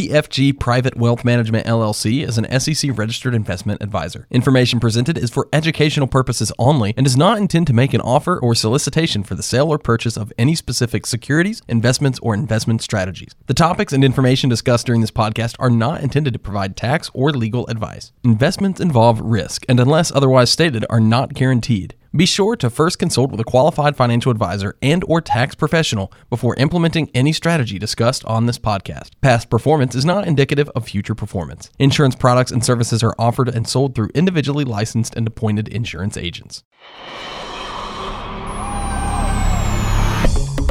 PFG Private Wealth Management LLC is an SEC registered investment advisor. Information presented is for educational purposes only and does not intend to make an offer or solicitation for the sale or purchase of any specific securities, investments, or investment strategies. The topics and information discussed during this podcast are not intended to provide tax or legal advice. Investments involve risk and, unless otherwise stated, are not guaranteed. Be sure to first consult with a qualified financial advisor and or tax professional before implementing any strategy discussed on this podcast. Past performance is not indicative of future performance. Insurance products and services are offered and sold through individually licensed and appointed insurance agents.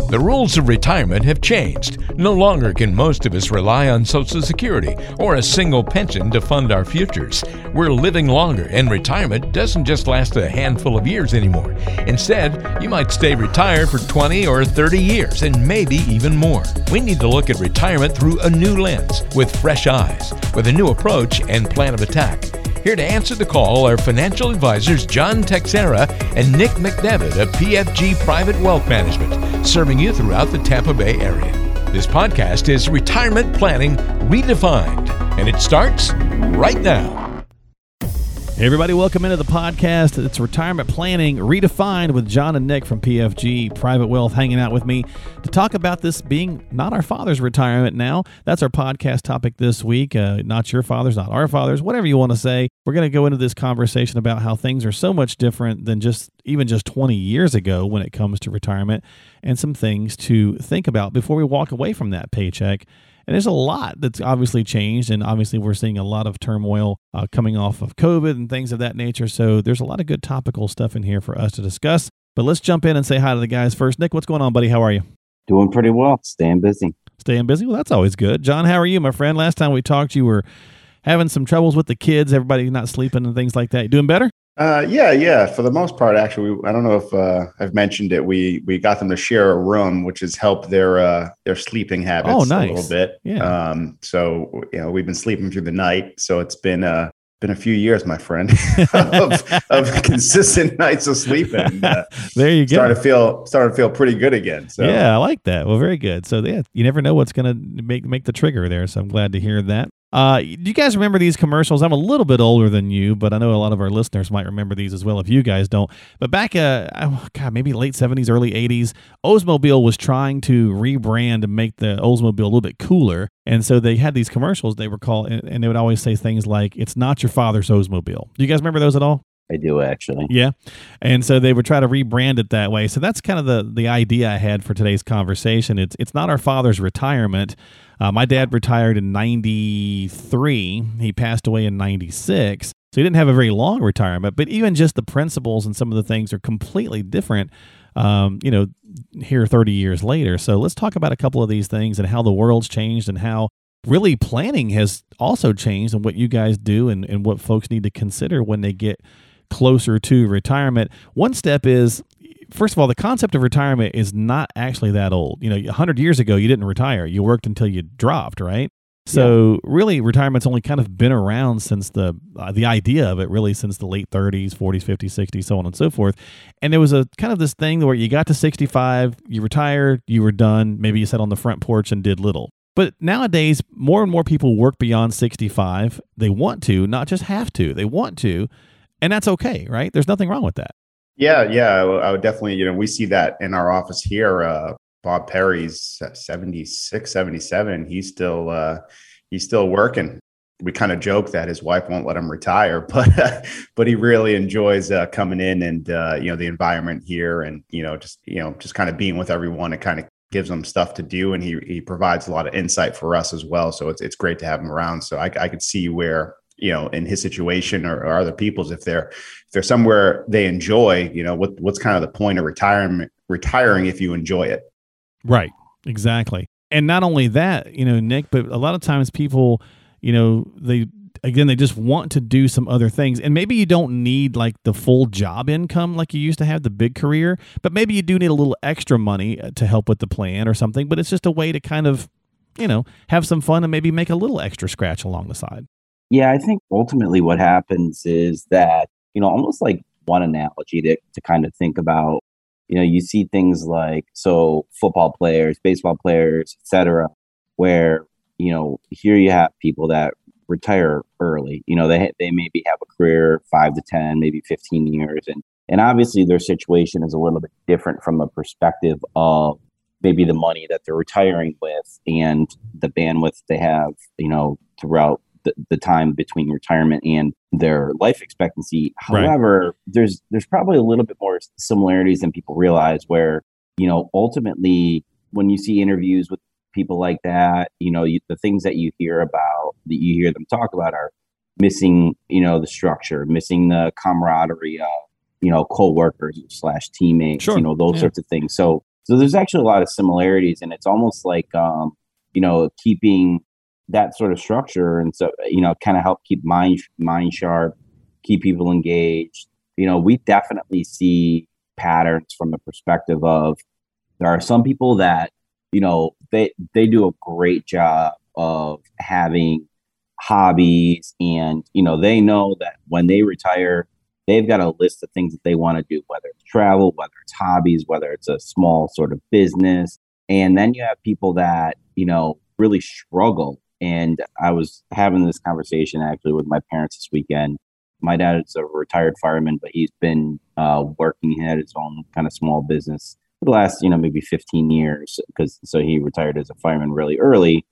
The rules of retirement have changed. No longer can most of us rely on Social Security or a single pension to fund our futures. We're living longer, and retirement doesn't just last a handful of years anymore. Instead, you might stay retired for 20 or 30 years, and maybe even more. We need to look at retirement through a new lens, with fresh eyes, with a new approach and plan of attack. Here to answer the call are financial advisors John Teixeira and Nick McDevitt of PFG Private Wealth Management, serving you throughout the Tampa Bay area. This podcast is Retirement Planning Redefined, and it starts right now. Hey everybody, welcome into the podcast. It's Retirement Planning Redefined with John and Nick from PFG Private Wealth hanging out with me to talk about this being not our father's retirement now. That's our podcast topic this week. Uh, not your father's, not our father's, whatever you want to say. We're going to go into this conversation about how things are so much different than just even just 20 years ago when it comes to retirement and some things to think about before we walk away from that paycheck and there's a lot that's obviously changed. And obviously, we're seeing a lot of turmoil uh, coming off of COVID and things of that nature. So there's a lot of good topical stuff in here for us to discuss. But let's jump in and say hi to the guys first. Nick, what's going on, buddy? How are you? Doing pretty well. Staying busy. Staying busy? Well, that's always good. John, how are you, my friend? Last time we talked, you were having some troubles with the kids, everybody not sleeping and things like that. You doing better? Uh, yeah, yeah. For the most part, actually, we, I don't know if uh, I've mentioned it. We we got them to share a room, which has helped their uh, their sleeping habits oh, nice. a little bit. Yeah. Um, so you know, we've been sleeping through the night. So it's been uh been a few years, my friend, of, of consistent nights of sleeping. Uh, there you go. Starting to feel starting to feel pretty good again. So yeah, I like that. Well, very good. So yeah, you never know what's going to make make the trigger there. So I'm glad to hear that. Uh, do you guys remember these commercials? I'm a little bit older than you, but I know a lot of our listeners might remember these as well if you guys don't. But back, uh, oh, God, maybe late 70s, early 80s, Oldsmobile was trying to rebrand and make the Oldsmobile a little bit cooler. And so they had these commercials they were called, and they would always say things like, It's not your father's Oldsmobile. Do you guys remember those at all? I do actually. Yeah. And so they would try to rebrand it that way. So that's kind of the the idea I had for today's conversation. It's it's not our father's retirement. Uh, my dad retired in 93. He passed away in 96. So he didn't have a very long retirement, but even just the principles and some of the things are completely different, um, you know, here 30 years later. So let's talk about a couple of these things and how the world's changed and how really planning has also changed and what you guys do and, and what folks need to consider when they get closer to retirement. One step is first of all, the concept of retirement is not actually that old. You know, 100 years ago, you didn't retire. You worked until you dropped, right? So yeah. really, retirement's only kind of been around since the uh, the idea of it really since the late 30s, 40s, 50s, 60s, so on and so forth. And there was a kind of this thing where you got to 65, you retired, you were done. Maybe you sat on the front porch and did little. But nowadays, more and more people work beyond 65. They want to, not just have to. They want to, and that's okay, right? There's nothing wrong with that. Yeah, yeah, I would definitely, you know, we see that in our office here. Uh, Bob Perry's 76, 77. He's still, uh, he's still working. We kind of joke that his wife won't let him retire, but, uh, but he really enjoys uh, coming in and, uh, you know, the environment here and, you know, just, you know, just kind of being with everyone. It kind of gives him stuff to do and he, he provides a lot of insight for us as well. So it's, it's great to have him around. So I, I could see where, you know in his situation or, or other people's if they're if they're somewhere they enjoy you know what what's kind of the point of retirement retiring if you enjoy it? Right. Exactly. And not only that you know nick but a lot of times people you know they again they just want to do some other things. And maybe you don't need like the full job income like you used to have the big career but maybe you do need a little extra money uh, to help with the plan or something but it's just a way to kind of you know have some fun and maybe make a little extra scratch along the side yeah, I think ultimately what happens is that, you know, almost like one analogy to, to kind of think about, you know, you see things like so football players, baseball players, etc., where you know, here you have people that retire early. You know, they they maybe have a career five to ten, maybe fifteen years, and and obviously their situation is a little bit different from a perspective of maybe the money that they're retiring with and the bandwidth they have, you know, throughout the, the time between retirement and their life expectancy. Right. However, there's there's probably a little bit more similarities than people realize where, you know, ultimately when you see interviews with people like that, you know, you, the things that you hear about that you hear them talk about are missing, you know, the structure, missing the camaraderie of, you know, co-workers slash teammates, Sure. you know, those Yeah. sorts of things. So so there's actually a lot of similarities and it's almost like um, you know, keeping that sort of structure and so you know, kind of help keep mind mind sharp, keep people engaged. You know, we definitely see patterns from the perspective of there are some people that you know they they do a great job of having hobbies and you know they know that when they retire they've got a list of things that they want to do whether it's travel whether it's hobbies whether it's a small sort of business and then you have people that you know really struggle and i was having this conversation actually with my parents this weekend. My dad is a retired fireman but he's been uh, working he had his own kind of small business for the last you know maybe 15 years because so he retired as a fireman really early.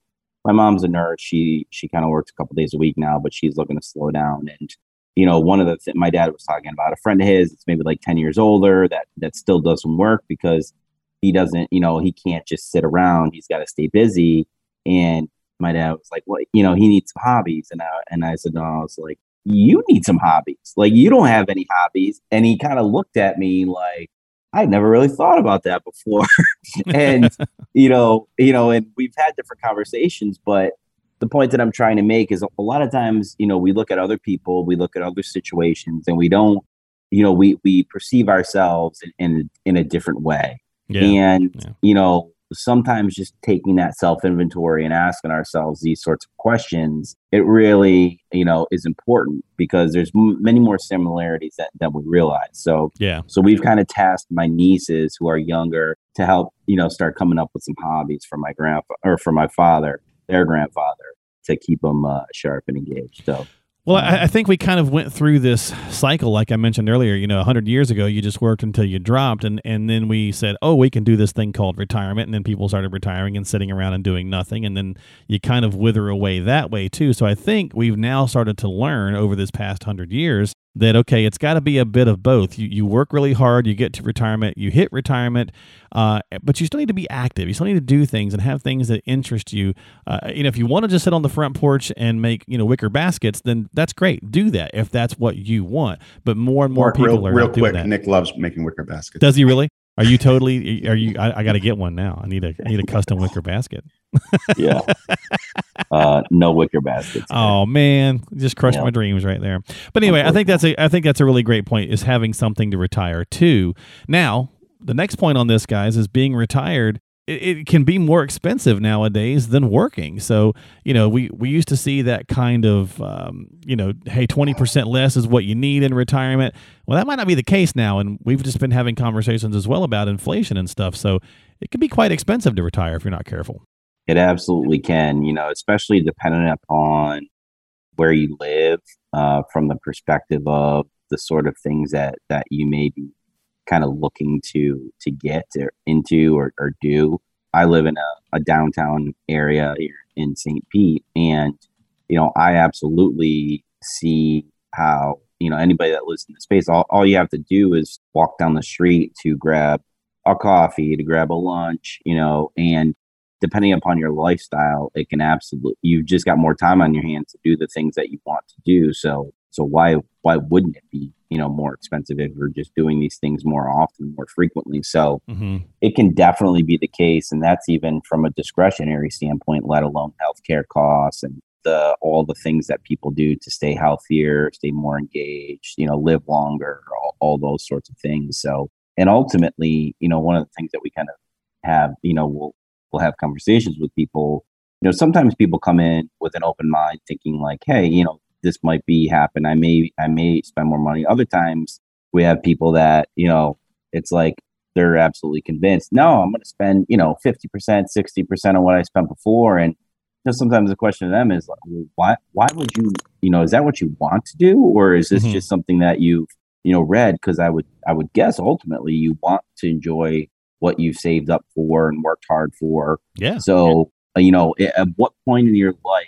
My mom's a nurse. She she kind of works a couple days a week now but she's looking to slow down. And you know one of the th- my dad was talking about a friend of his that's maybe like 10 years older that that still does some work because he doesn't you know he can't just sit around. He's got to stay busy. And my dad was like well you know he needs some hobbies and I, and I said no I was like you need some hobbies like you don't have any hobbies and he kind of looked at me like I'd never really thought about that before and you know you know and we've had different conversations but the point that i'm trying to make is a lot of times you know we look at other people we look at other situations and we don't you know we we perceive ourselves in in, in a different way Yeah. and Yeah. you know sometimes just taking that self inventory and asking ourselves these sorts of questions it really you know is important because there's m- many more similarities that, that we realize so Yeah. so we've kind of tasked my nieces who are younger to help, you know, start coming up with some hobbies for my grandpa or for my father, their grandfather, to keep them uh, sharp and engaged. So Well, I, I think we kind of went through this cycle, like I mentioned earlier. You know, hundred years ago, you just worked until you dropped, and and then we said, oh, we can do this thing called retirement, and then people started retiring and sitting around and doing nothing, and then you kind of wither away that way too. So I think we've now started to learn over this past hundred years that okay, it's got to be a bit of both. You you work really hard, you get to retirement, you hit retirement, uh, but you still need to be active. You still need to do things and have things that interest you. Uh, you know, if you want to just sit on the front porch and make you know wicker baskets, then that's great. Do that if that's what you want. But more and more Mark, people real, are real quick. that. Nick loves making wicker baskets. Does he really? Are you totally? Are you? I, I got to get one now. I need a I need a custom wicker basket. Yeah, uh, no wicker baskets. Oh man, just crushed Yeah. my dreams right there. But anyway, I think that's a I think that's a really great point is having something to retire to. Now, the next point on this, guys, is being retired. It, it can be more expensive nowadays than working. So you know, we we used to see that kind of um, you know, hey, twenty percent less is what you need in retirement. Well, that might not be the case now, and we've just been having conversations as well about inflation and stuff. So it can be quite expensive to retire if you're not careful. It absolutely can, you know, especially dependent upon where you live, uh, from the perspective of the sort of things that that you may be kind of looking to to get or into or, or do. I live in a, a downtown area here in St. Pete, and you know, I absolutely see how you know anybody that lives in the space. All, all you have to do is walk down the street to grab a coffee, to grab a lunch, you know, and depending upon your lifestyle, it can absolutely you've just got more time on your hands to do the things that you want to do. So so why why wouldn't it be you know more expensive if you're just doing these things more often, more frequently? So Mm-hmm. it can definitely be the case, and that's even from a discretionary standpoint, let alone healthcare costs and the all the things that people do to stay healthier, stay more engaged, you know, live longer, all, all those sorts of things. So and ultimately, you know, one of the things that we kind of have, you know, we'll we'll have conversations with people. You know, sometimes people come in with an open mind, thinking like, "Hey, you know, this might be happen. I may I may spend more money." Other times, we have people that you know, it's like they're absolutely convinced. No, I'm going to spend you know fifty percent, sixty percent of what I spent before, and just sometimes the question to them is like, well, why why would you you know is that what you want to do or is this Mhm. just something that you've you know read because I would I would guess ultimately you want to enjoy what you've saved up for and worked hard for. Yeah. so uh, you know at what point in your life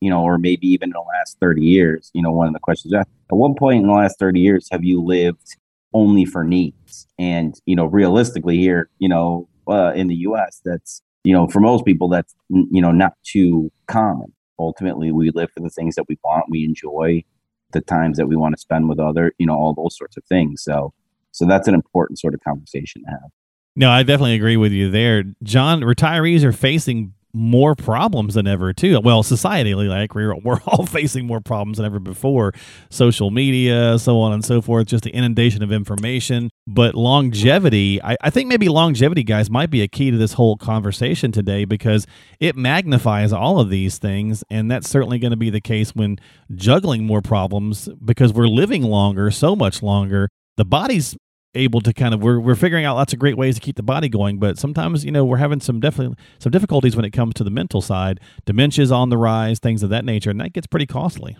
you know or maybe even in the last 30 years you know one of the questions at what point in the last 30 years have you lived only for needs? And you know realistically here you know uh, in the us that's you know for most people that's you know not too common. Ultimately we live for the things that we want. We enjoy the times that we want to spend with other you know all those sorts of things. So so that's an important sort of conversation to have No, I definitely agree with you there. John, retirees are facing more problems than ever too. Well, societally, like we're we're all facing more problems than ever before. Social media, so on and so forth, just the inundation of information. But longevity, I, I think maybe longevity, guys, might be a key to this whole conversation today because it magnifies all of these things. And that's certainly going to be the case when juggling more problems because we're living longer, so much longer. The body's able to kind of we're, we're figuring out lots of great ways to keep the body going but sometimes you know we're having some definitely some difficulties when it comes to the mental side dementia's on the rise things of that nature and that gets pretty costly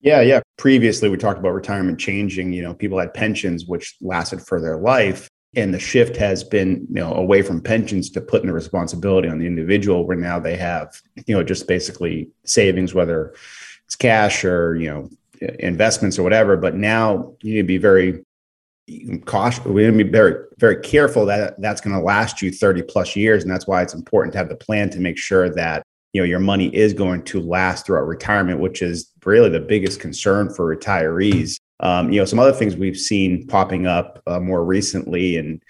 Yeah, yeah. Previously, we talked about retirement changing. You know, people had pensions which lasted for their life, and the shift has been, you know, away from pensions to putting the responsibility on the individual. Where now they have, you know, just basically savings, whether it's cash or you know investments or whatever. But now you need to be very cautious. We need to be very, very careful that that's going to last you thirty plus years, and that's why it's important to have the plan to make sure that you know your money is going to last throughout retirement which is really the biggest concern for retirees um, you know some other things we've seen popping up uh, more recently and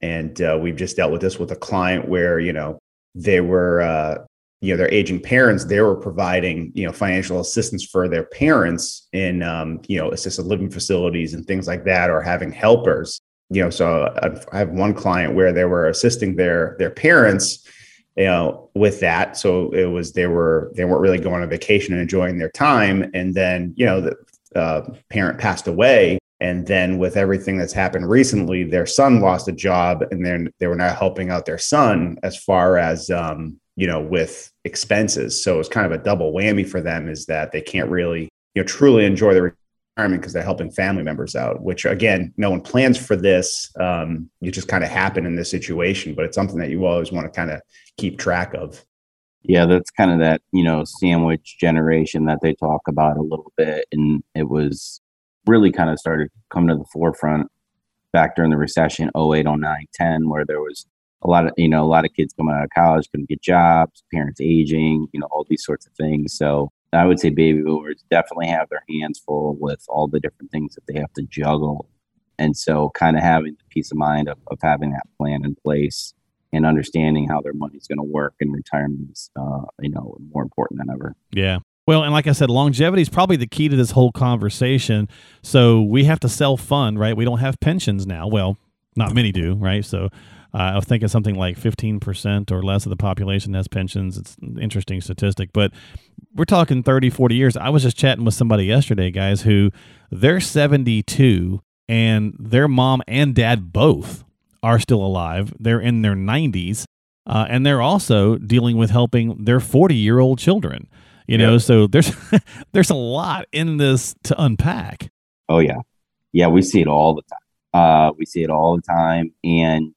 and uh, we've just dealt with this with a client where you know they were uh, you know their aging parents they were providing you know financial assistance for their parents in um, you know assisted living facilities and things like that or having helpers. You know so I've- i have one client where they were assisting their their parents you know with that. So it was they were they weren't really going on vacation and enjoying their time. And then you know the uh, parent passed away. And then with everything that's happened recently their son lost a job and then they were now helping out their son as far as um, you know with expenses so it's kind of a double whammy for them is that they can't really you know truly enjoy their retirement because they're helping family members out which again no one plans for this um, you just kind of happen in this situation but it's something that you always want to kind of keep track of. yeah that's kind of that you know sandwich generation that they talk about a little bit and it was really kind of started coming to the forefront back during the recession 08 09 10 where there was a lot of you know a lot of kids coming out of college couldn't get jobs parents aging you know all these sorts of things so i would say baby boomers definitely have their hands full with all the different things that they have to juggle and so kind of having the peace of mind of, of having that plan in place and understanding how their money's going to work in retirement is, uh, you know, more important than ever. Yeah. Well, and like I said, longevity is probably the key to this whole conversation. So we have to self fund, right? We don't have pensions now. Well, not many do, right? So uh, I was thinking something like 15% or less of the population has pensions. It's an interesting statistic, but we're talking 30, 40 years. I was just chatting with somebody yesterday, guys, who they're 72 and their mom and dad both are still alive. They're in their 90s. Uh, and they're also dealing with helping their 40 year old children you know so there's there's a lot in this to unpack Oh yeah, yeah, we see it all the time. Uh, we see it all the time, and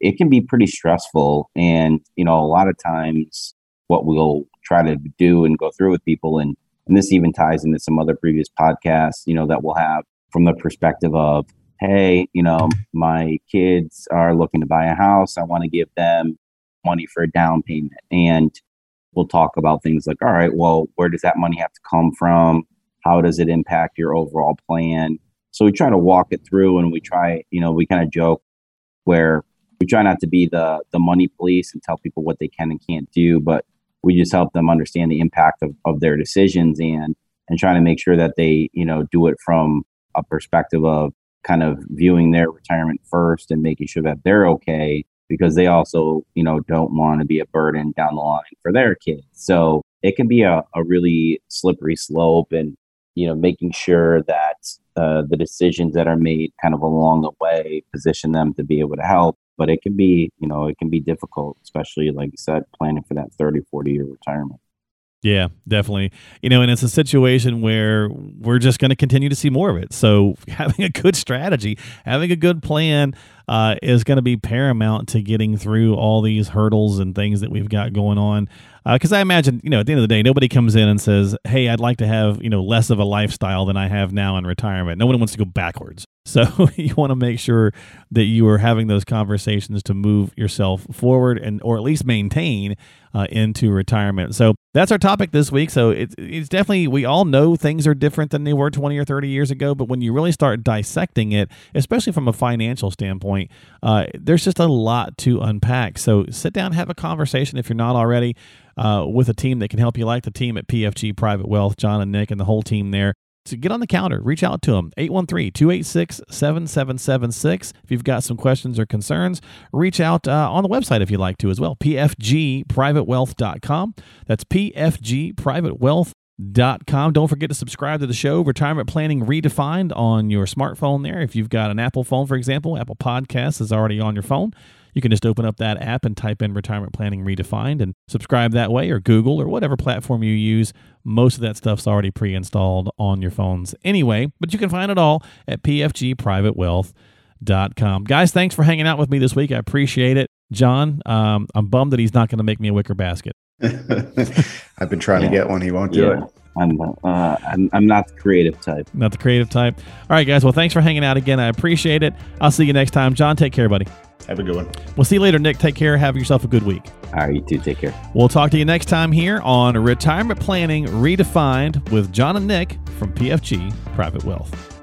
it can be pretty stressful. And you know, a lot of times, what we'll try to do and go through with people, and and this even ties into some other previous podcasts, you know, that we'll have from the perspective of, hey, you know, my kids are looking to buy a house. I want to give them money for a down payment, and we'll talk about things like, all right, well, where does that money have to come from? How does it impact your overall plan? So we try to walk it through and we try, you know, we kind of joke where we try not to be the the money police and tell people what they can and can't do, but we just help them understand the impact of, of their decisions and and trying to make sure that they, you know, do it from a perspective of kind of viewing their retirement first and making sure that they're okay because they also, you know, don't want to be a burden down the line for their kids. So it can be a, a really slippery slope and, you know, making sure that uh, the decisions that are made kind of along the way position them to be able to help. But it can be, you know, it can be difficult, especially like you said, planning for that 30, 40 year retirement. Yeah, definitely. You know, and it's a situation where we're just going to continue to see more of it. So having a good strategy, having a good plan uh, is going to be paramount to getting through all these hurdles and things that we've got going on. Because uh, I imagine, you know, at the end of the day, nobody comes in and says, "Hey, I'd like to have you know less of a lifestyle than I have now in retirement." No one wants to go backwards. So you want to make sure that you are having those conversations to move yourself forward and, or at least maintain uh, into retirement. So that's our topic this week. So it's, it's definitely, we all know things are different than they were 20 or 30 years ago, but when you really start dissecting it, especially from a financial standpoint, uh, there's just a lot to unpack. So sit down, have a conversation if you're not already. Uh, with a team that can help you, like the team at PFG Private Wealth, John and Nick, and the whole team there to get on the counter, reach out to them 813 286 7776. If you've got some questions or concerns, reach out uh, on the website if you'd like to as well pfgprivatewealth.com. That's pfgprivatewealth.com. Don't forget to subscribe to the show, Retirement Planning Redefined, on your smartphone there. If you've got an Apple phone, for example, Apple Podcasts is already on your phone. You can just open up that app and type in retirement planning redefined and subscribe that way, or Google, or whatever platform you use. Most of that stuff's already pre installed on your phones anyway, but you can find it all at pfgprivatewealth.com. Guys, thanks for hanging out with me this week. I appreciate it. John, um, I'm bummed that he's not going to make me a wicker basket. I've been trying yeah. to get one. He won't do yeah. it. I'm, uh, I'm, I'm not the creative type. Not the creative type. All right, guys. Well, thanks for hanging out again. I appreciate it. I'll see you next time. John, take care, buddy. Have a good one. We'll see you later, Nick. Take care. Have yourself a good week. All right, you too. Take care. We'll talk to you next time here on Retirement Planning Redefined with John and Nick from PFG Private Wealth.